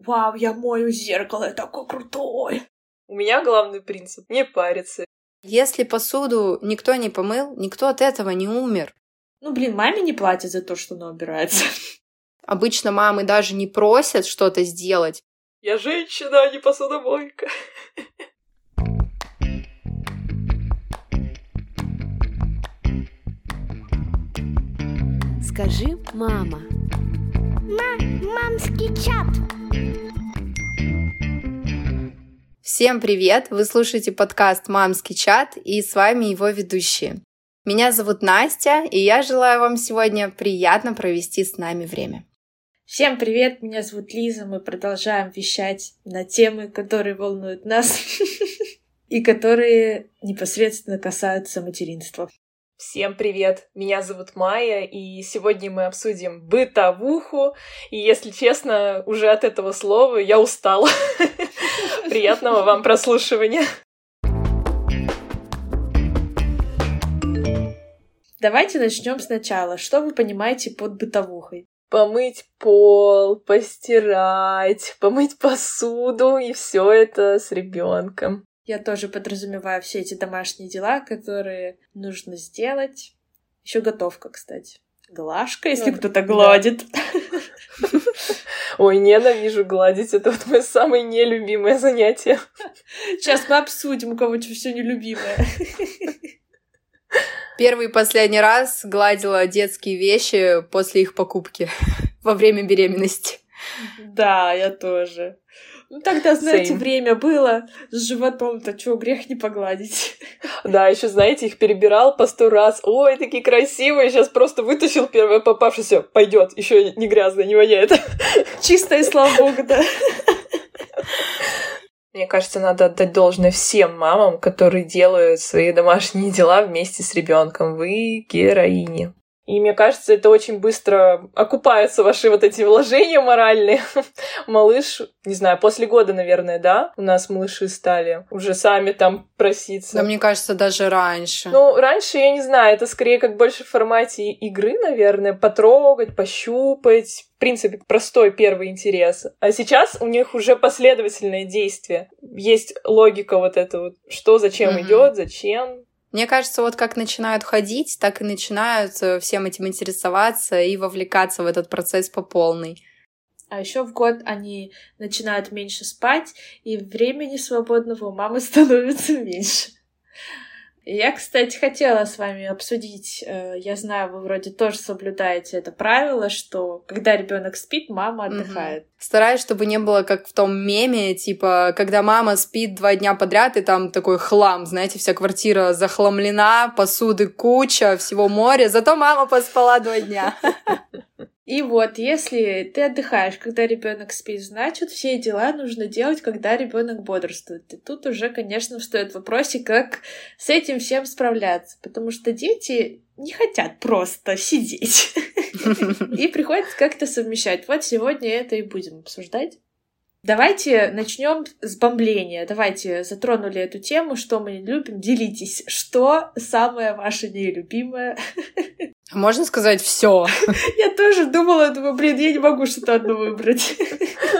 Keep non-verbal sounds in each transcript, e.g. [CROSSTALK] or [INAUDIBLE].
Вау, я мою зеркало, я такой крутой. У меня главный принцип — не париться. Если посуду никто не помыл, никто от этого не умер. Ну, блин, маме не платят за то, что она убирается. Обычно мамы даже не просят что-то сделать. Я женщина, а не посудомойка. Скажи, мама. Мамский чат. Всем привет! Вы слушаете подкаст «Мамский чат» и с вами его ведущие. Меня зовут Настя, и я желаю вам сегодня приятно провести с нами время. Всем привет, меня зовут Лиза, мы продолжаем вещать на темы, которые волнуют нас [LAUGHS] и которые непосредственно касаются материнства. Всем привет! Меня зовут Майя, и сегодня мы обсудим бытовуху. И, если честно, уже от этого слова я устала. [LAUGHS] Приятного вам прослушивания! Давайте начнем сначала. Что вы понимаете под бытовухой? Помыть пол, постирать, помыть посуду, и все это с ребенком. Я тоже подразумеваю все эти домашние дела, которые нужно сделать. Еще готовка, кстати. Глажка, если Ну, кто-то гладит. Ой, ненавижу гладить. Это вот мое самое нелюбимое занятие. Сейчас мы обсудим, у кого все нелюбимое. Первый и последний раз гладила детские вещи после их покупки во время беременности. Да, я тоже. Ну, тогда, знаете, Same. время было с животом-то, чего грех не погладить. [LAUGHS] Да, еще, знаете, их перебирал по сто раз. Ой, такие красивые. Сейчас просто вытащил первое попавшееся. Пойдет, еще не грязно, не воняет. [LAUGHS] Чисто и слава богу, да. Мне кажется, надо отдать должное всем мамам, которые делают свои домашние дела вместе с ребенком. Вы героини. И мне кажется, это очень быстро окупаются ваши вот эти вложения моральные. [LAUGHS] Малыш, не знаю, после года, наверное, да, у нас малыши стали уже сами там проситься. Да, мне кажется, даже раньше. Ну, раньше, я не знаю, это скорее как больше в формате игры, наверное, потрогать, пощупать. В принципе, простой первый интерес. А сейчас у них уже последовательное действие. Есть логика вот эта вот, что зачем Мгм. идет, зачем. Мне кажется, вот как начинают ходить, так и начинают э, всем этим интересоваться и вовлекаться в этот процесс по полной. А еще в год они начинают меньше спать, и времени свободного у мамы [LAUGHS] становится меньше. Я, кстати, хотела с вами обсудить, э, я знаю, вы вроде тоже соблюдаете это правило, что когда ребенок спит, мама отдыхает. Стараюсь, чтобы не было как в том меме, типа, когда мама спит два дня подряд, и там такой хлам, знаете, вся квартира захламлена, посуды куча, всего море, зато мама поспала два дня. [LAUGHS] И вот, если ты отдыхаешь, когда ребенок спит, значит, все дела нужно делать, когда ребенок бодрствует. И тут уже, конечно, встает вопросик, как с этим всем справляться. Потому что дети не хотят просто сидеть. [LAUGHS] И приходится как-то совмещать. Вот сегодня это и будем обсуждать. Давайте начнем с бомбления. Давайте затронули эту тему, что мы не любим. Делитесь, что самое ваше нелюбимое. Можно сказать все. [LAUGHS] Я тоже думала, думаю, блин, я не могу что-то одно выбрать.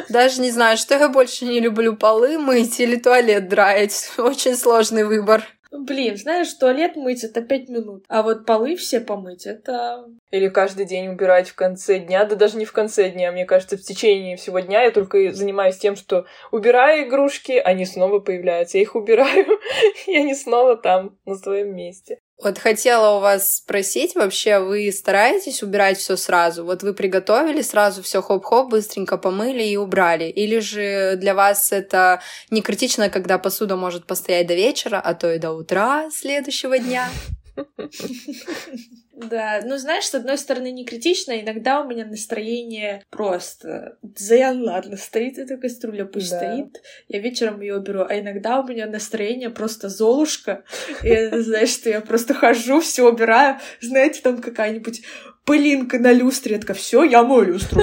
Даже не знаю, что я больше не люблю, полы мыть или туалет драить. Очень сложный выбор. Блин, знаешь, туалет мыть это пять минут, а вот полы все помыть это... Или каждый день убирать в конце дня, да даже не в конце дня, мне кажется, в течение всего дня я только занимаюсь тем, что убираю игрушки, они снова появляются, я их убираю, [LAUGHS] и они снова там, на своем месте. Вот хотела у вас спросить, вообще вы стараетесь убирать все сразу? Вот вы приготовили сразу все хоп-хоп, быстренько помыли и убрали? Или же для вас это не критично, когда посуда может постоять до вечера, а то и до утра следующего дня? [LAUGHS] Да, ну знаешь, с одной стороны не критично, иногда у меня настроение просто... Заян, ладно, стоит эта кастрюля, пусть Да. стоит, я вечером ее уберу, а иногда у меня настроение просто золушка, и знаешь, что я просто хожу, все убираю, знаете, там какая-нибудь пылинка на люстре, я такая, все, я мою люстру.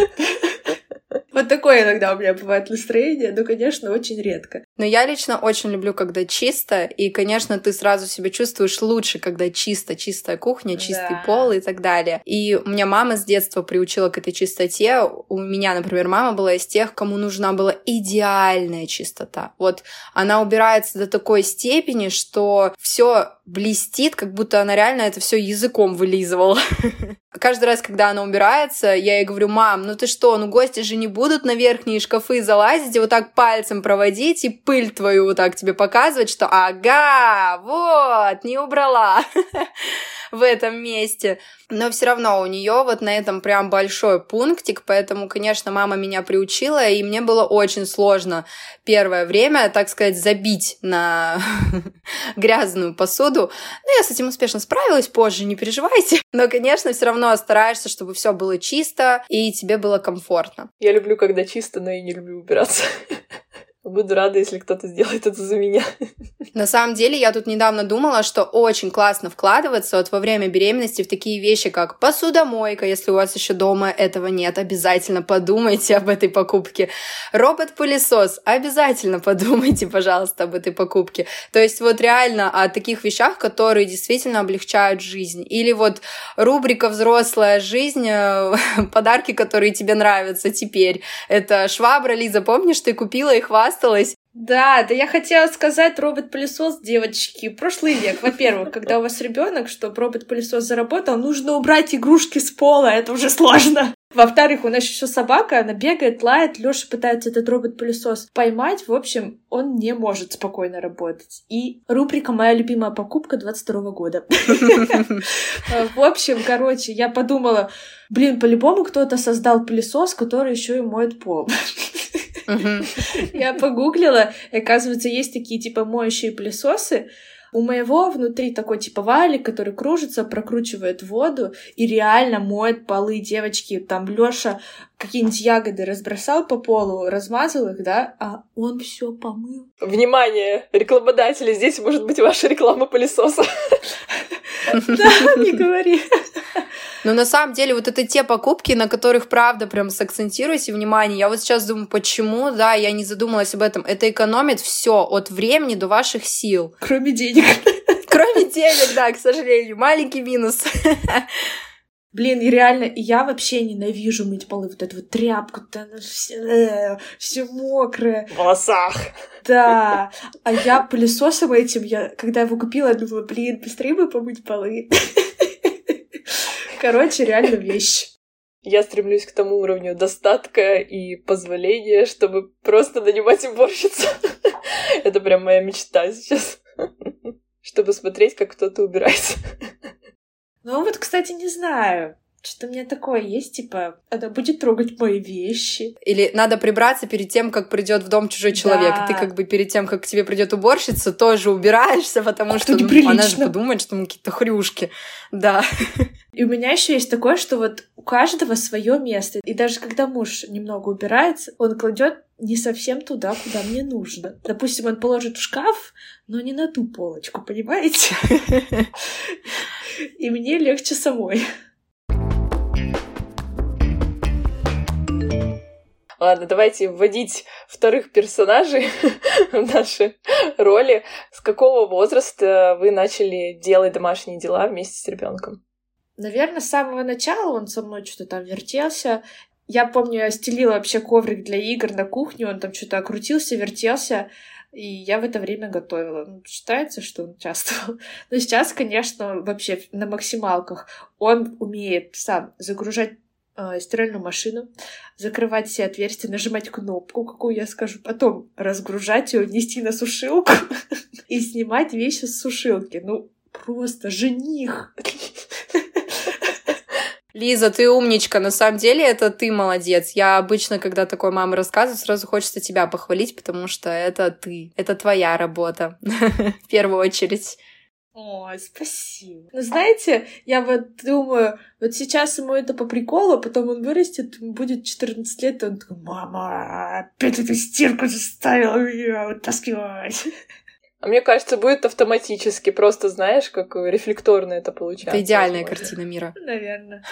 Вот такое иногда у меня бывает настроение, но, конечно, очень редко. Но я лично очень люблю, когда чисто, и, конечно, ты сразу себя чувствуешь лучше, когда чисто, чистая кухня, чистый да. пол и так далее. И у меня мама с детства приучила к этой чистоте. У меня, например, мама была из тех, кому нужна была идеальная чистота. Вот она убирается до такой степени, что все блестит, как будто она реально это все языком вылизывала. [LAUGHS] Каждый раз, когда она убирается, я ей говорю, мам, ну ты что, ну гости же не будут на верхние шкафы залазить и вот так пальцем проводить и пыль твою вот так тебе показывать, что ага, вот, не убрала [LAUGHS] в этом месте. Но все равно у нее вот на этом прям большой пунктик, поэтому, конечно, мама меня приучила, и мне было очень сложно первое время, так сказать, забить на [LAUGHS] грязную посуду. Но я с этим успешно справилась позже, не переживайте. Но, конечно, все равно стараешься, чтобы все было чисто и тебе было комфортно. Я люблю, когда чисто, но и не люблю убираться. [LAUGHS] Буду рада, если кто-то сделает это за меня. На самом деле, я тут недавно думала, что очень классно вкладываться вот во время беременности в такие вещи, как посудомойка, если у вас еще дома этого нет, обязательно подумайте об этой покупке. Робот-пылесос, обязательно подумайте, пожалуйста, об этой покупке. То есть вот реально о таких вещах, которые действительно облегчают жизнь. Или вот рубрика «Взрослая жизнь», э, [LAUGHS] подарки, которые тебе нравятся теперь. Это швабра, Лиза, помнишь, ты купила и хвасталась хвасталась. Да, да я хотела сказать робот-пылесос, девочки. Прошлый век. Во-первых, когда у вас ребенок, чтобы робот-пылесос заработал, нужно убрать игрушки с пола. Это уже сложно. Во-вторых, у нас еще собака, она бегает, лает, Леша пытается этот робот-пылесос поймать. В общем, он не может спокойно работать. И рубрика «Моя любимая покупка 22 года». [LAUGHS] В общем, короче, я подумала, блин, по-любому кто-то создал пылесос, который еще и моет пол. Я погуглила, и оказывается, есть такие типа моющие пылесосы. У моего внутри такой типа валик, который кружится, прокручивает воду и реально моет полы девочки. Там Лёша какие-нибудь ягоды разбросал по полу, размазал их, да, а он все помыл. Внимание, рекламодатели, здесь может быть ваша реклама пылесоса. [LAUGHS] Да, не говори. Но на самом деле вот это те покупки, на которых, правда, прям сакцентируйте внимание. Я вот сейчас думаю, почему, да, я не задумалась об этом. Это экономит все от времени до ваших сил. Кроме денег. [LAUGHS] Кроме денег, да, к сожалению. Маленький минус. [LAUGHS] Блин, и реально, я вообще ненавижу мыть полы. Вот эту вот тряпку, то все, э, все мокрое. В волосах. Да. А я пылесосом этим, я, когда его купила, думала, блин, быстрее бы помыть полы. [LAUGHS] Короче, реально вещь. Я стремлюсь к тому уровню достатка и позволения, чтобы просто нанимать уборщицу. [LAUGHS] Это прям моя мечта сейчас. [LAUGHS] Чтобы смотреть, как кто-то убирается. Ну вот, кстати, не знаю. Что-то у меня такое есть, типа, она будет трогать мои вещи. Или надо прибраться перед тем, как придет в дом чужой человек. Да. Ты как бы перед тем, как к тебе придет уборщица, тоже убираешься, потому а что ну, она же подумает, что мы какие-то хрюшки. Да. И у меня еще есть такое, что вот у каждого свое место. И даже когда муж немного убирается, он кладет не совсем туда, куда мне нужно. Допустим, он положит в шкаф, но не на ту полочку, понимаете? [LAUGHS] И мне легче самой. Ладно, давайте вводить вторых персонажей [LAUGHS] в наши роли. С какого возраста вы начали делать домашние дела вместе с ребенком? Наверное, с самого начала он со мной что-то там вертелся. Я помню, я стелила вообще коврик для игр на кухню, он там что-то крутился, вертелся, и я в это время готовила. Ну, считается, что он участвовал. [LAUGHS] Но сейчас, конечно, вообще на максималках он умеет сам загружать э, стиральную машину, закрывать все отверстия, нажимать кнопку, какую я скажу, потом разгружать ее, нести на сушилку [LAUGHS] и снимать вещи с сушилки. Ну, просто жених. Лиза, ты умничка. На самом деле это ты молодец. Я обычно, когда такой мама рассказывает, сразу хочется тебя похвалить, потому что это ты. Это твоя работа. [LAUGHS] В первую очередь. Ой, спасибо. Ну, знаете, я вот думаю, вот сейчас ему это по приколу, а потом он вырастет, будет 14 лет, и он такой, мама, опять эту стирку заставила меня вытаскивать. А мне кажется, будет автоматически, просто знаешь, как рефлекторно это получается. Это идеальная возможно. картина мира. Наверное.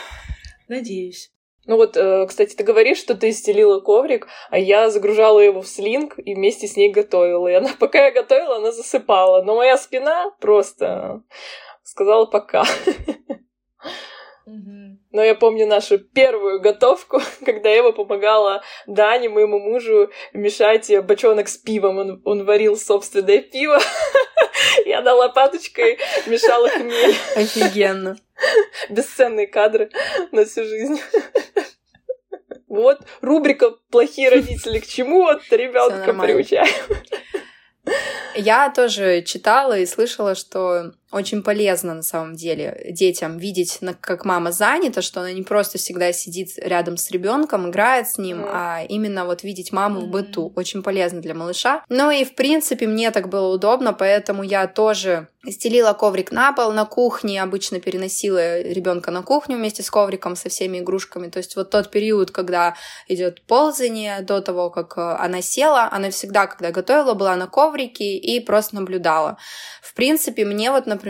Надеюсь. Ну вот, э, кстати, ты говоришь, что ты стелила коврик, а я загружала его в слинг и вместе с ней готовила. И она, [LAUGHS] пока я готовила, она засыпала. Но моя спина просто сказала пока. [LAUGHS] Но я помню нашу первую готовку, [LAUGHS] когда Ева помогала Дане, моему мужу, мешать бочонок с пивом. Он, он варил собственное пиво. [LAUGHS] Я на лопаточкой мешала хмель. [LAUGHS] Офигенно. Бесценные кадры на всю жизнь. Вот рубрика «Плохие родители» к чему вот ребенка приучаем. Я тоже читала и слышала, что очень полезно на самом деле детям видеть, как мама занята, что она не просто всегда сидит рядом с ребенком, играет с ним, mm. а именно вот видеть маму mm-hmm. в быту. Очень полезно для малыша. Ну и в принципе мне так было удобно, поэтому я тоже стелила коврик на пол на кухне, обычно переносила ребенка на кухню вместе с ковриком, со всеми игрушками. То есть вот тот период, когда идет ползание, до того, как э, она села, она всегда, когда готовила, была на коврике и просто наблюдала. В принципе, мне вот, например,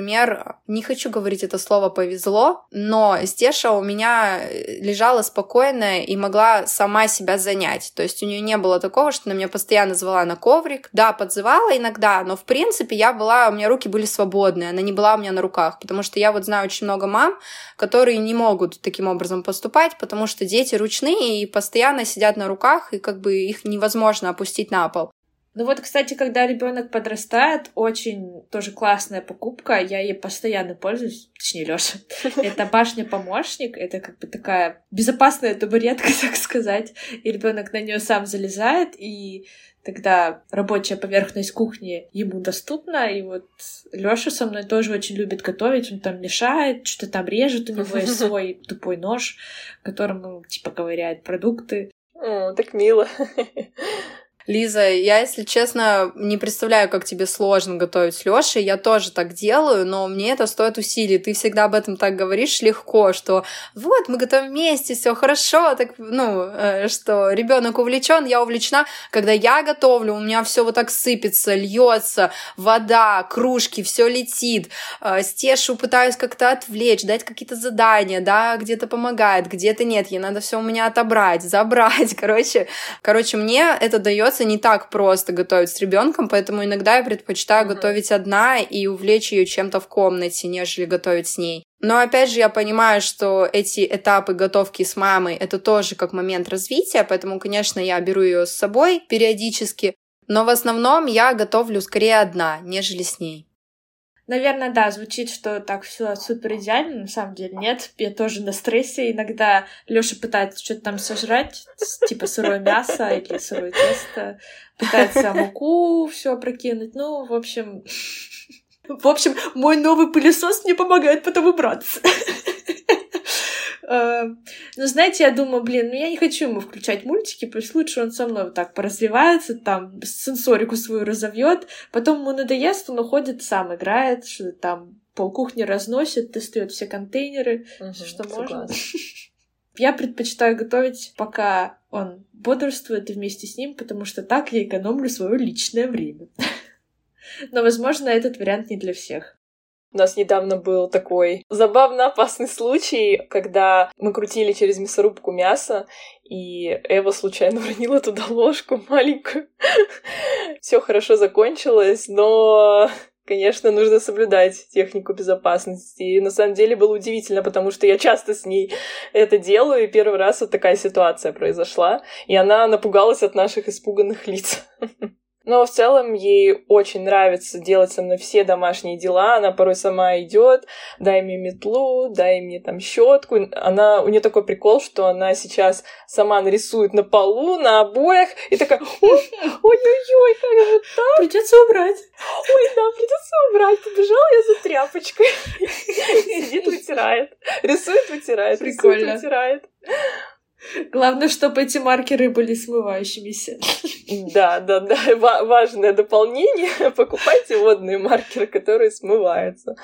не хочу говорить это слово «повезло», но Стеша у меня э, лежала спокойная и могла сама себя занять. То есть у нее не было такого, что она меня постоянно звала на коврик. Да, подзывала иногда, но в принципе я была, у меня руки были свободные, она не была у меня на руках, потому что я вот знаю очень много мам, которые не могут таким образом поступать, потому что дети ручные и постоянно сидят на руках, и как бы их невозможно опустить на пол. Ну вот, кстати, когда ребенок подрастает, очень тоже классная покупка. Я ей постоянно пользуюсь, точнее, Лёша. [LAUGHS] Это башня-помощник, это как бы такая безопасная табуретка, [LAUGHS] так сказать. И ребенок на нее сам залезает, и тогда рабочая поверхность кухни ему доступна. И вот Лёша со мной тоже очень любит готовить. Он там мешает, что-то там режет. У него есть [LAUGHS] свой тупой нож, которым он, типа, ковыряет продукты. О, так мило. Лиза, я, если честно, не представляю, как тебе сложно готовить с Лешей. Я тоже так делаю, но мне это стоит усилий. Ты всегда об этом так говоришь легко, что вот, мы готовим вместе, все хорошо, так, ну, э, что ребенок увлечен, я увлечена. Когда я готовлю, у меня все вот так сыпется, льется, вода, кружки, все летит. Э, Стешу пытаюсь как-то отвлечь, дать какие-то задания, да, где-то помогает, где-то нет, ей надо все у меня отобрать, забрать. [LAUGHS] Короче, короче, мне это дает оказывается, не так просто готовить с ребенком, поэтому иногда я предпочитаю mm-hmm. готовить одна и увлечь ее чем-то в комнате, нежели готовить с ней. Но опять же, я понимаю, что эти этапы готовки с мамой это тоже как момент развития, поэтому, конечно, я беру ее с собой периодически, но в основном я готовлю скорее одна, нежели с ней. Наверное, да, звучит, что так все супер идеально, на самом деле нет. Я тоже на стрессе. Иногда Лёша пытается что-то там сожрать, типа сырое мясо или сырое тесто, пытается муку все прокинуть. Ну, в общем... [LAUGHS] В общем, мой новый пылесос мне помогает потом убраться. [LAUGHS] Э, ну, знаете, я думаю, блин, ну я не хочу ему включать мультики, пусть лучше он со мной вот так поразвивается, там, сенсорику свою разовьет, потом ему надоест, он уходит, сам играет, что там полкухни разносит, достает все контейнеры, угу, все, что согласна. можно. [LAUGHS] Я предпочитаю готовить, пока он бодрствует вместе с ним, потому что так я экономлю свое личное время. [LAUGHS] Но, возможно, этот вариант не для всех. У нас недавно был такой забавно опасный случай, когда мы крутили через мясорубку мясо, и Эва случайно [LAUGHS] уронила туда ложку маленькую. [LAUGHS] Все хорошо закончилось, но Конечно, нужно соблюдать технику безопасности. И на самом деле было удивительно, потому что я часто с ней это делаю, и первый раз вот такая ситуация произошла, и она напугалась от наших испуганных лиц. [LAUGHS] Но в целом ей очень нравится делать со мной все домашние дела. Она порой сама идет, дай мне метлу, дай мне там щетку. Она, у нее такой прикол, что она сейчас сама нарисует на полу, на обоях, и такая, ой-ой-ой, как же так? Придется убрать. Ой, да, придется убрать. Побежала я за тряпочкой. [LAUGHS] Сидит, вытирает. Рисует, вытирает. Прикольно. Рисует, вытирает. Главное, чтобы эти маркеры были смывающимися. Да, да, да. Важное дополнение. [LAUGHS] Покупайте водные маркеры, которые смываются.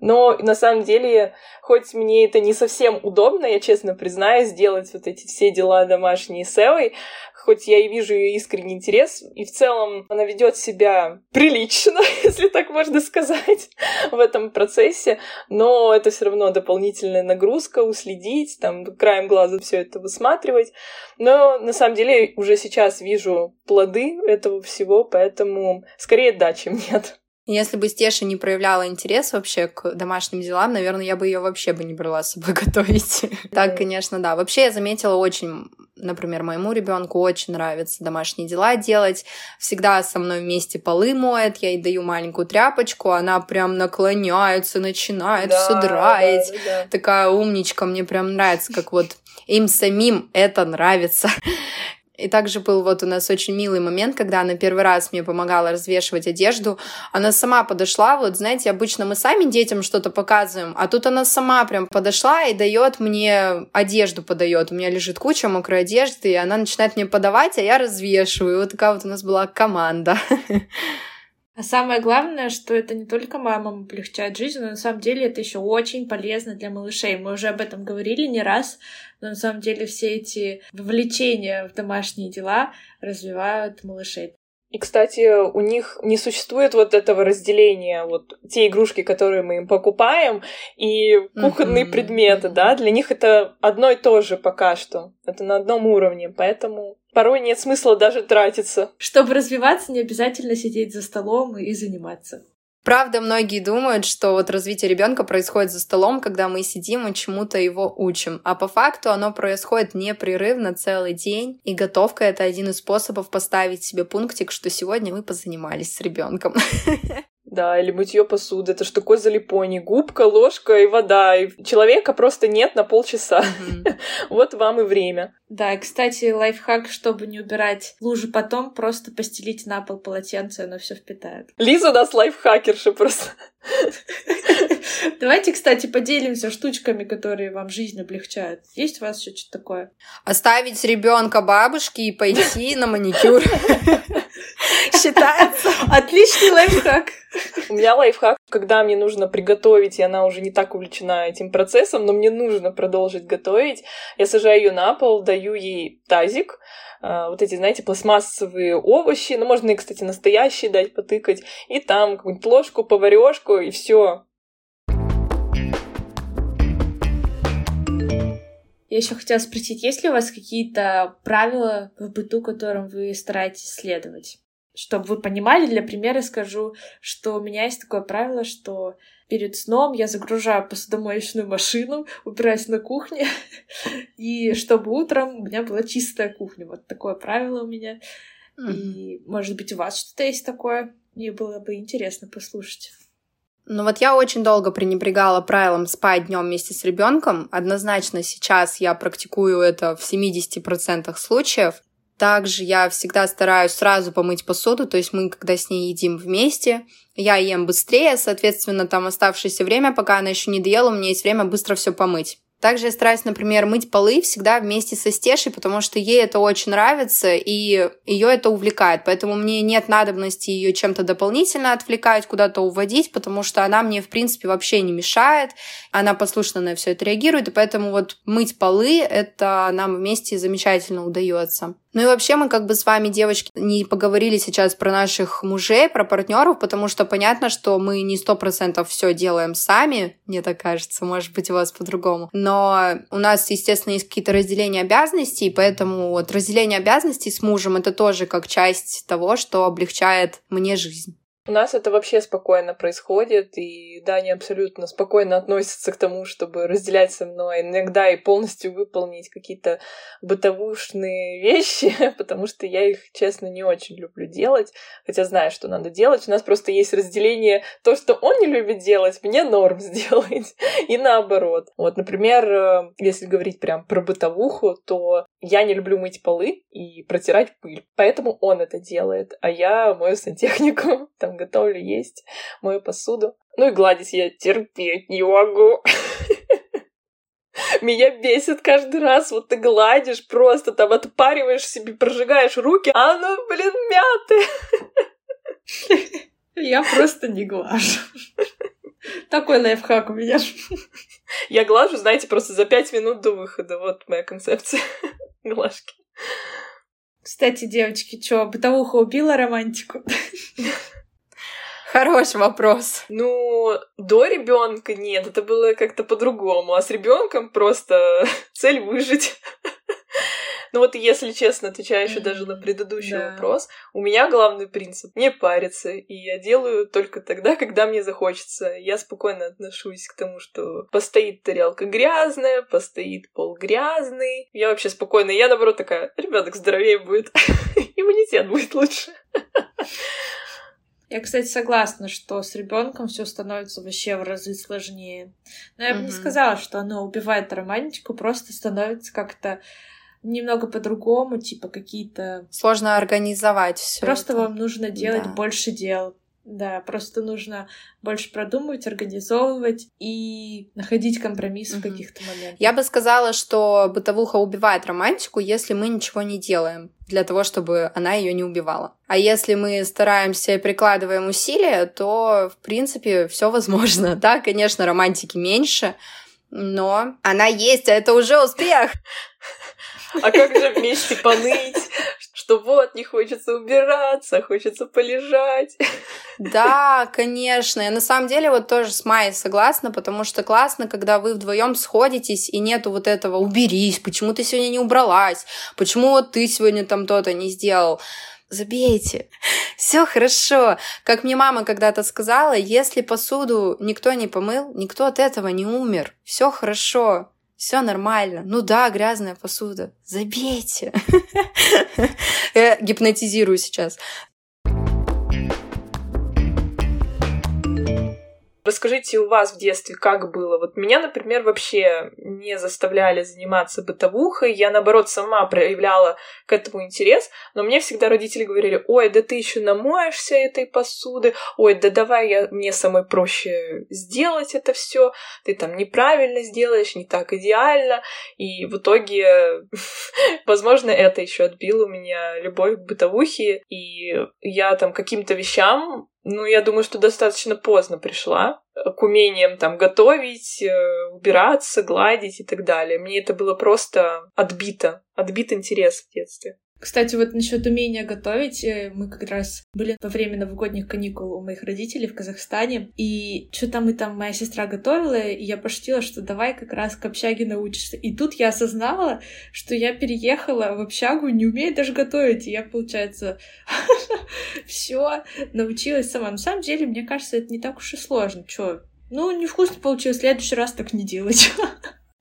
Но на самом деле, хоть мне это не совсем удобно, я честно признаюсь, делать вот эти все дела домашние с Эвой, хоть я и вижу ее искренний интерес, и в целом она ведет себя прилично, [LAUGHS] если так можно сказать, в этом процессе, но это все равно дополнительная нагрузка, уследить, там, краем глаза все это высматривать. Но на самом деле уже сейчас вижу плоды этого всего, поэтому скорее да, чем [LAUGHS] нет. Если бы Стеша не проявляла интерес вообще к домашним делам, наверное, я бы ее вообще бы не брала с собой [LAUGHS] готовить. Так, конечно, да. Вообще я заметила очень, например, моему ребенку очень нравится домашние дела делать. Всегда со мной вместе полы моет, я ей даю маленькую тряпочку, она прям наклоняется, начинает все драить. Такая умничка, мне прям нравится, как вот им самим это нравится. И также был вот у нас очень милый момент, когда она первый раз мне помогала развешивать одежду. Она сама подошла, вот знаете, обычно мы сами детям что-то показываем, а тут она сама прям подошла и дает мне одежду подает. У меня лежит куча мокрой одежды, и она начинает мне подавать, а я развешиваю. Вот такая вот у нас была команда. [LAUGHS] А самое главное, что это не только мамам облегчает жизнь, но на самом деле это еще очень полезно для малышей. Мы уже об этом говорили не раз, но на самом деле все эти вовлечения в домашние дела развивают малышей. И, кстати, у них не существует вот этого разделения, вот те игрушки, которые мы им покупаем, и кухонные mm-hmm. предметы, да, для них это одно и то же пока что. Это на одном уровне, поэтому порой нет смысла даже тратиться. Чтобы развиваться, не обязательно сидеть за столом и заниматься. Правда, многие думают, что вот развитие ребенка происходит за столом, когда мы сидим и чему-то его учим. А по факту оно происходит непрерывно целый день. И готовка это один из способов поставить себе пунктик, что сегодня мы позанимались с ребенком. [LAUGHS] Да, или мытье посуды. Это ж такой залипоний. Губка, ложка и вода. И человека просто нет на полчаса. Mm-hmm. [LAUGHS] вот вам и время. Да, и, кстати, лайфхак, чтобы не убирать лужи потом, просто постелить на пол полотенце, оно все впитает. Лиза у нас лайфхакерша просто. [LAUGHS] Давайте, кстати, поделимся штучками, которые вам жизнь облегчают. Есть у вас еще что-то такое? Оставить ребенка бабушке и пойти на маникюр. [LAUGHS] Считается. Отличный лайфхак. У меня лайфхак, когда мне нужно приготовить, и она уже не так увлечена этим процессом, но мне нужно продолжить готовить, я сажаю ее на пол, даю ей тазик, а, вот эти, знаете, пластмассовые овощи, ну, можно и, кстати, настоящие дать, потыкать, и там какую-нибудь ложку, поварешку, и все. Я еще хотела спросить, есть ли у вас какие-то правила в быту, которым вы стараетесь следовать? Чтобы вы понимали, для примера скажу, что у меня есть такое правило, что перед сном я загружаю посудомоечную машину, убираюсь на кухне, [LAUGHS] и чтобы утром у меня была чистая кухня. Вот такое правило у меня. И, может быть, у вас что-то есть такое? Мне было бы интересно послушать. Ну вот я очень долго пренебрегала правилом спать днем вместе с ребенком. Однозначно сейчас я практикую это в 70% случаев. Также я всегда стараюсь сразу помыть посуду, то есть мы, когда с ней едим вместе, я ем быстрее, соответственно, там оставшееся время, пока она еще не доела, у меня есть время быстро все помыть. Также я стараюсь, например, мыть полы всегда вместе со Стешей, потому что ей это очень нравится, и ее это увлекает. Поэтому мне нет надобности ее чем-то дополнительно отвлекать, куда-то уводить, потому что она мне, в принципе, вообще не мешает. Она послушно на все это реагирует, и поэтому вот мыть полы, это нам вместе замечательно удается. Ну и вообще мы как бы с вами, девочки, не поговорили сейчас про наших мужей, про партнеров, потому что понятно, что мы не сто процентов все делаем сами, мне так кажется, может быть, у вас по-другому. Но у нас, естественно, есть какие-то разделения обязанностей, поэтому вот разделение обязанностей с мужем это тоже как часть того, что облегчает мне жизнь. У нас это вообще спокойно происходит, и Даня абсолютно спокойно относится к тому, чтобы разделять со мной, иногда и полностью выполнить какие-то бытовушные вещи, [LAUGHS] потому что я их, честно, не очень люблю делать, хотя знаю, что надо делать. У нас просто есть разделение то, что он не любит делать, мне норм [LAUGHS] сделать, и наоборот. Вот, например, э, если говорить прям про бытовуху, то я не люблю мыть полы и протирать пыль, поэтому он это делает, а я мою сантехнику, [LAUGHS] там готовлю есть, мою посуду. Ну и гладить я терпеть не могу. [LAUGHS] Меня бесит каждый раз, вот ты гладишь, просто там отпариваешь себе, прожигаешь руки, а оно, блин, мятое. [LAUGHS] Я просто не глажу. Такой лайфхак у меня. Я глажу, знаете, просто за пять минут до выхода. Вот моя концепция глажки. Кстати, девочки, что, бытовуха убила романтику? Хороший вопрос. Ну, до ребенка нет, это было как-то по-другому, а с ребенком просто [LAUGHS] цель выжить. Ну вот, если честно, отвечая еще даже на предыдущий да. вопрос, у меня главный принцип — не париться, и я делаю только тогда, когда мне захочется. Я спокойно отношусь к тому, что постоит тарелка грязная, постоит пол грязный. Я вообще спокойно, я наоборот такая, ребенок здоровее будет, [LAUGHS] иммунитет будет лучше. Я, кстати, согласна, что с ребенком все становится вообще в разы сложнее. Но я бы не сказала, что оно убивает романтику, просто становится как-то немного по-другому, типа какие-то... Сложно организовать все. Просто это. вам нужно делать да. больше дел. Да, просто нужно больше продумывать, организовывать и находить компромисс угу. в каких-то моментах. Я бы сказала, что бытовуха убивает романтику, если мы ничего не делаем для того, чтобы она ее не убивала. А если мы стараемся и прикладываем усилия, то, в принципе, все возможно. [LAUGHS] Да, конечно, романтики меньше, но она есть, а это уже успех. А как же вместе поныть, что вот, не хочется убираться, хочется полежать. Да, конечно. Я на самом деле вот тоже с Майей согласна, потому что классно, когда вы вдвоем сходитесь и нету вот этого «уберись», «почему ты сегодня не убралась», «почему вот ты сегодня там то-то не сделал» забейте, все хорошо. Как мне мама когда-то сказала, если посуду никто не помыл, никто от этого не умер. Все хорошо все нормально. Ну да, грязная посуда. Забейте. Я [LAUGHS] гипнотизирую сейчас. Расскажите, у вас в детстве как было? Вот меня, например, вообще не заставляли заниматься бытовухой. Я, наоборот, сама проявляла к этому интерес. Но мне всегда родители говорили, ой, да ты еще намоешься этой посуды. Ой, да давай я, мне самой проще сделать это все. Ты там неправильно сделаешь, не так идеально. И в итоге, [LAUGHS] возможно, это еще отбило у меня любовь к бытовухе. И я там каким-то вещам ну, я думаю, что достаточно поздно пришла к умениям там готовить, э, убираться, гладить и так далее. Мне это было просто отбито, отбит интерес в детстве. Кстати, вот насчет умения готовить, э, мы как раз были во время новогодних каникул у моих родителей в Казахстане, и что-то мы там, моя сестра готовила, и я пошутила, что давай как раз к общаге научишься. И тут я осознала, что я переехала в общагу, не умею даже готовить, и я, получается, [LAUGHS] все научилась сама. На самом деле, мне кажется, это не так уж и сложно. Чё? Ну, невкусно получилось, в следующий раз так не делать. [LAUGHS]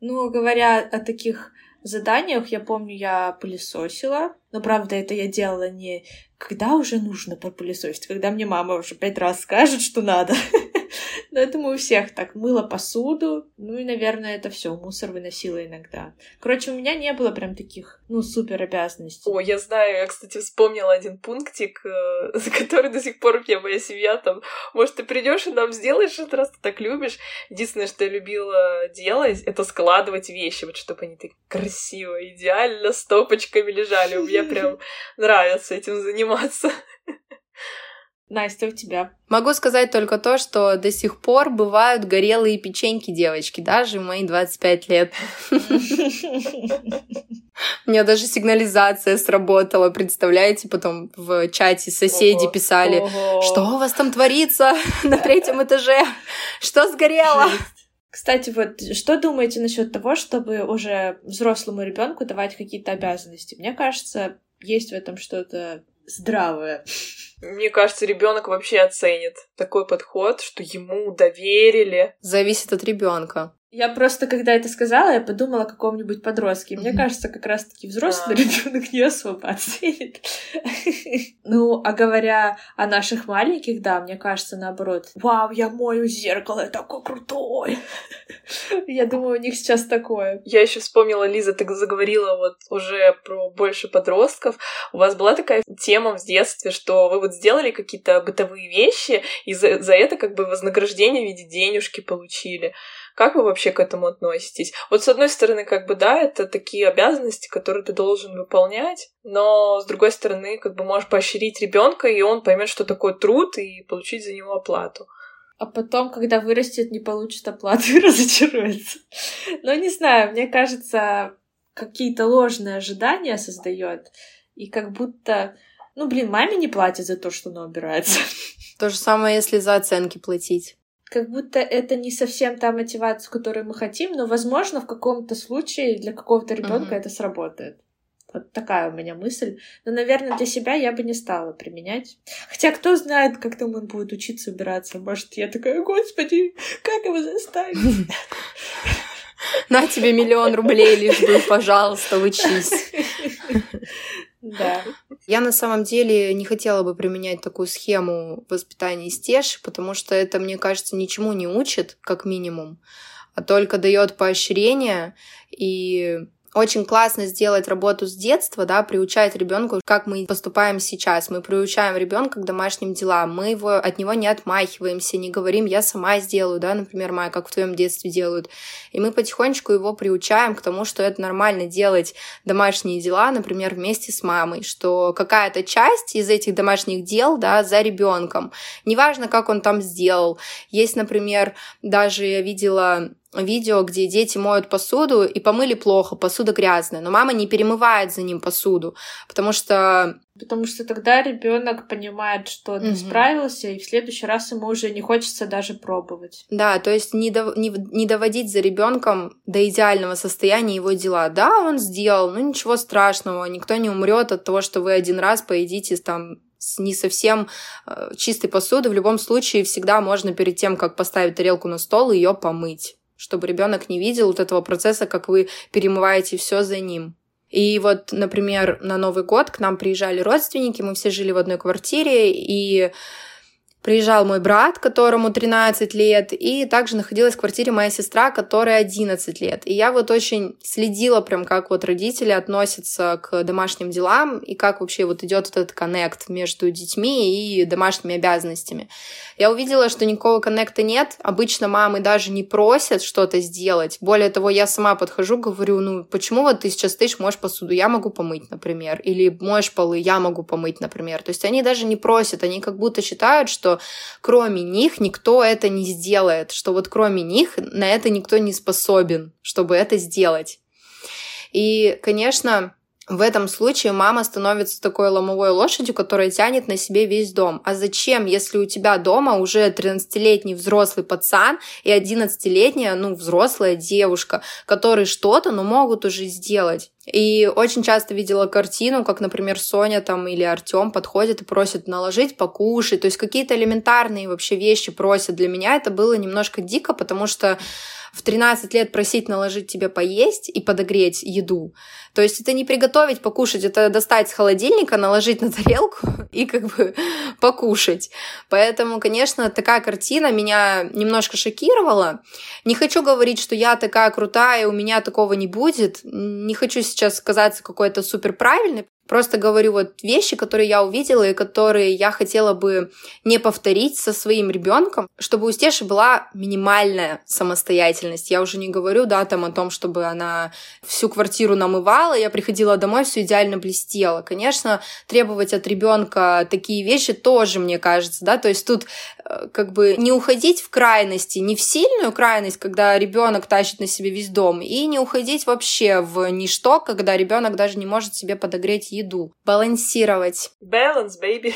Ну, говоря о таких заданиях, я помню, я пылесосила, но, правда, это я делала не когда уже нужно попылесосить, когда мне мама уже пять раз скажет, что надо. [LAUGHS] Но я думаю, у всех так. Мыла посуду, ну и, наверное, это все мусор выносила иногда. Короче, у меня не было прям таких, ну, супер обязанностей. О, я знаю, я, кстати, вспомнила один пунктик, э, [LAUGHS] за который до сих пор мне моя семья там, может, ты придешь и нам сделаешь этот раз, ты так любишь. Единственное, что я любила делать, это складывать вещи, вот чтобы они так красиво, идеально стопочками лежали. У меня прям [LAUGHS] нравится этим заниматься. Настя, у тебя? Могу сказать только то, что до сих пор бывают горелые печеньки девочки, даже в мои 25 лет. [LAUGHS] У меня даже сигнализация сработала, представляете? Потом в чате соседи писали, что у вас там творится [LAUGHS] на третьем этаже? Что сгорело? Кстати, вот что думаете насчет того, чтобы уже взрослому ребенку давать какие-то обязанности? Мне кажется, есть в этом что-то здравое. Мне кажется, ребенок вообще оценит такой подход, что ему доверили. Зависит от ребенка. Я просто, когда это сказала, я подумала о каком-нибудь подростке. Мне mm-hmm. кажется, как раз-таки взрослый да. ребенок не особо оценит. ну, а говоря о наших маленьких, да, мне кажется, наоборот. Вау, я мою зеркало, я такой крутой. я думаю, у них сейчас такое. Я еще вспомнила, Лиза, ты заговорила вот уже про больше подростков. У вас была такая тема в детстве, что вы вот сделали какие-то бытовые вещи, и за, за это как бы вознаграждение в виде денежки получили. Как вы вообще к этому относитесь? Вот с одной стороны, как бы да, это такие обязанности, которые ты должен выполнять, но с другой стороны, как бы можешь поощрить ребенка, и он поймет, что такое труд, и получить за него оплату. А потом, когда вырастет, не получит оплату и [LAUGHS] разочаруется. Но не знаю, мне кажется, какие-то ложные ожидания создает. И как будто, ну, блин, маме не платят за то, что она убирается. То же самое, если за оценки платить. Как будто это не совсем та мотивация, которую мы хотим, но, возможно, в каком-то случае для какого-то ребенка uh-huh. это сработает. Вот такая у меня мысль. Но, наверное, для себя я бы не стала применять. Хотя кто знает, как там он будет учиться убираться. Может, я такая, господи, как его заставить? [LAUGHS] На тебе миллион рублей лишь бы, пожалуйста, учись. [LAUGHS] Да. Я на самом деле не хотела бы применять такую схему воспитания стеж, потому что это, мне кажется, ничему не учит, как минимум, а только дает поощрение и очень классно сделать работу с детства, да, приучать ребенку, как мы поступаем сейчас. Мы приучаем ребенка к домашним делам, мы его, от него не отмахиваемся, не говорим, я сама сделаю, да, например, Майя, как в твоем детстве делают. И мы потихонечку его приучаем к тому, что это нормально делать домашние дела, например, вместе с мамой, что какая-то часть из этих домашних дел, да, за ребенком. Неважно, как он там сделал. Есть, например, даже я видела видео, где дети моют посуду и помыли плохо, посуда грязная, но мама не перемывает за ним посуду, потому что Потому что тогда ребенок понимает, что ты угу. справился, и в следующий раз ему уже не хочется даже пробовать. Да, то есть не, до, не, не доводить за ребенком до идеального состояния его дела. Да, он сделал, ну ничего страшного, никто не умрет от того, что вы один раз поедите там с не совсем э, чистой посуды. В любом случае, всегда можно перед тем, как поставить тарелку на стол, ее помыть чтобы ребенок не видел вот этого процесса, как вы перемываете все за ним. И вот, например, на Новый год к нам приезжали родственники, мы все жили в одной квартире, и приезжал мой брат, которому 13 лет, и также находилась в квартире моя сестра, которой 11 лет. И я вот очень следила прям, как вот родители относятся к домашним делам, и как вообще вот идет вот этот коннект между детьми и домашними обязанностями. Я увидела, что никакого коннекта нет. Обычно мамы даже не просят что-то сделать. Более того, я сама подхожу, говорю, ну, почему вот ты сейчас стоишь, можешь посуду, я могу помыть, например, или моешь полы, я могу помыть, например. То есть они даже не просят, они как будто считают, что кроме них никто это не сделает, что вот кроме них на это никто не способен, чтобы это сделать. И, конечно, в этом случае мама становится такой ломовой лошадью, которая тянет на себе весь дом. А зачем, если у тебя дома уже 13-летний взрослый пацан и 11-летняя, ну, взрослая девушка, которые что-то, но могут уже сделать. И очень часто видела картину, как, например, Соня там или Артем подходит и просит наложить покушать, то есть какие-то элементарные вообще вещи просят. Для меня это было немножко дико, потому что в 13 лет просить наложить тебе поесть и подогреть еду. То есть это не приготовить, покушать, это достать с холодильника, наложить на тарелку [LAUGHS] и как бы [LAUGHS] покушать. Поэтому, конечно, такая картина меня немножко шокировала. Не хочу говорить, что я такая крутая, у меня такого не будет. Не хочу сейчас казаться какой-то супер правильной, Просто говорю вот вещи, которые я увидела и которые я хотела бы не повторить со своим ребенком, чтобы у Стеши была минимальная самостоятельность. Я уже не говорю, да, там о том, чтобы она всю квартиру намывала, я приходила домой, все идеально блестело. Конечно, требовать от ребенка такие вещи тоже, мне кажется, да, то есть тут как бы не уходить в крайности, не в сильную крайность, когда ребенок тащит на себе весь дом, и не уходить вообще в ничто, когда ребенок даже не может себе подогреть еду. Балансировать. Balance, baby.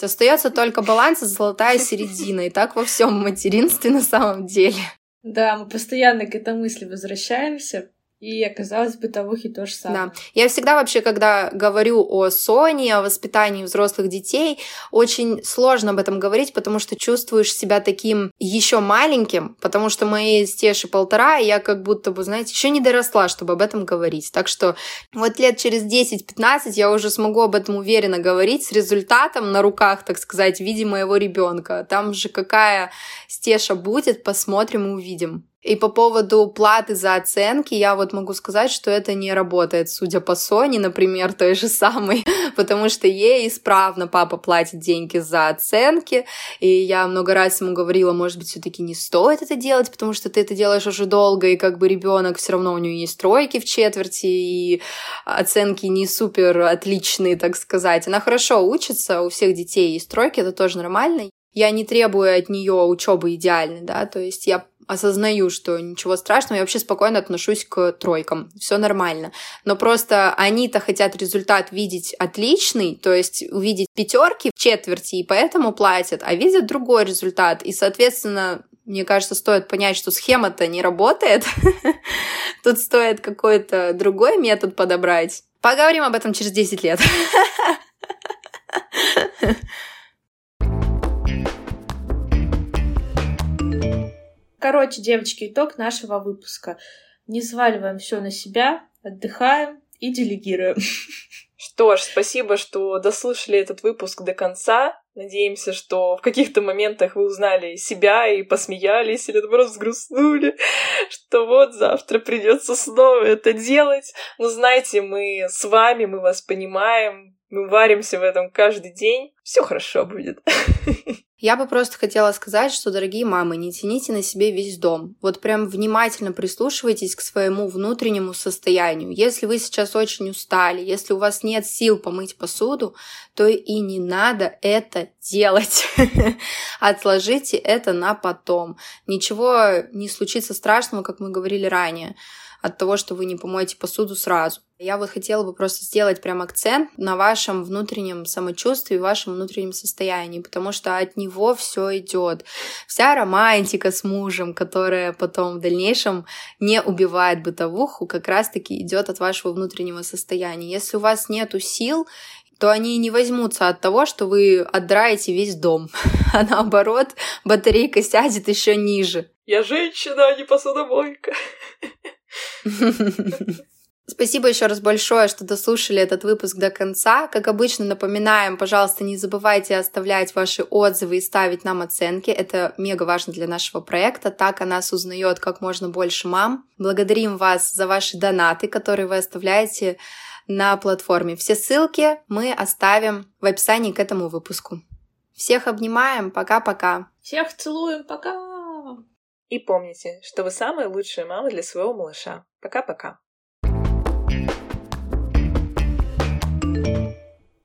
Остается только баланс и золотая [LAUGHS] середина. И так во всем материнстве на самом деле. Да, мы постоянно к этой мысли возвращаемся. И оказалось в бытовухе то же самое. Да. Я всегда вообще, когда говорю о Соне, о воспитании взрослых детей, очень сложно об этом говорить, потому что чувствуешь себя таким еще маленьким, потому что моей стеши полтора, и я как будто бы, знаете, еще не доросла, чтобы об этом говорить. Так что вот лет через 10-15 я уже смогу об этом уверенно говорить с результатом на руках, так сказать, в виде моего ребенка. Там же какая стеша будет, посмотрим и увидим. И по поводу платы за оценки, я вот могу сказать, что это не работает, судя по Соне, например, той же самой, [LAUGHS] потому что ей исправно папа платит деньги за оценки, и я много раз ему говорила, может быть, все таки не стоит это делать, потому что ты это делаешь уже долго, и как бы ребенок все равно у него есть тройки в четверти, и оценки не супер отличные, так сказать. Она хорошо учится, у всех детей есть тройки, это тоже нормально. Я не требую от нее учебы идеальной, да, то есть я осознаю, что ничего страшного, я вообще спокойно отношусь к тройкам, все нормально. Но просто они-то хотят результат видеть отличный, то есть увидеть пятерки в четверти, и поэтому платят, а видят другой результат. И, соответственно, мне кажется, стоит понять, что схема-то не работает. [LAUGHS] Тут стоит какой-то другой метод подобрать. Поговорим об этом через 10 лет. [LAUGHS] Короче, девочки, итог нашего выпуска. Не сваливаем все на себя, отдыхаем и делегируем. Что ж, спасибо, что дослушали этот выпуск до конца. Надеемся, что в каких-то моментах вы узнали себя и посмеялись, или наоборот взгрустнули, что вот завтра придется снова это делать. Но знаете, мы с вами, мы вас понимаем, мы варимся в этом каждый день. Все хорошо будет. [LAUGHS] Я бы просто хотела сказать, что, дорогие мамы, не тяните на себе весь дом. Вот прям внимательно прислушивайтесь к своему внутреннему состоянию. Если вы сейчас очень устали, если у вас нет сил помыть посуду, то и не надо это делать. [LAUGHS] Отложите это на потом. Ничего не случится страшного, как мы говорили ранее от того, что вы не помоете посуду сразу. Я вот хотела бы просто сделать прям акцент на вашем внутреннем самочувствии, вашем внутреннем состоянии, потому что от него все идет. Вся романтика с мужем, которая потом в дальнейшем не убивает бытовуху, как раз-таки идет от вашего внутреннего состояния. Если у вас нету сил, то они не возьмутся от того, что вы отдраете весь дом, [LAUGHS] а наоборот, батарейка сядет еще ниже. Я женщина, а не посудомойка. [LAUGHS] [LAUGHS] Спасибо еще раз большое, что дослушали этот выпуск до конца. Как обычно, напоминаем, пожалуйста, не забывайте оставлять ваши отзывы и ставить нам оценки. Это мега важно для нашего проекта. Так о нас узнает как можно больше мам. Благодарим вас за ваши донаты, которые вы оставляете на платформе. Все ссылки мы оставим в описании к этому выпуску. Всех обнимаем. Пока-пока. Всех целуем. Пока. И помните, что вы самая лучшая мама для своего малыша. Пока-пока.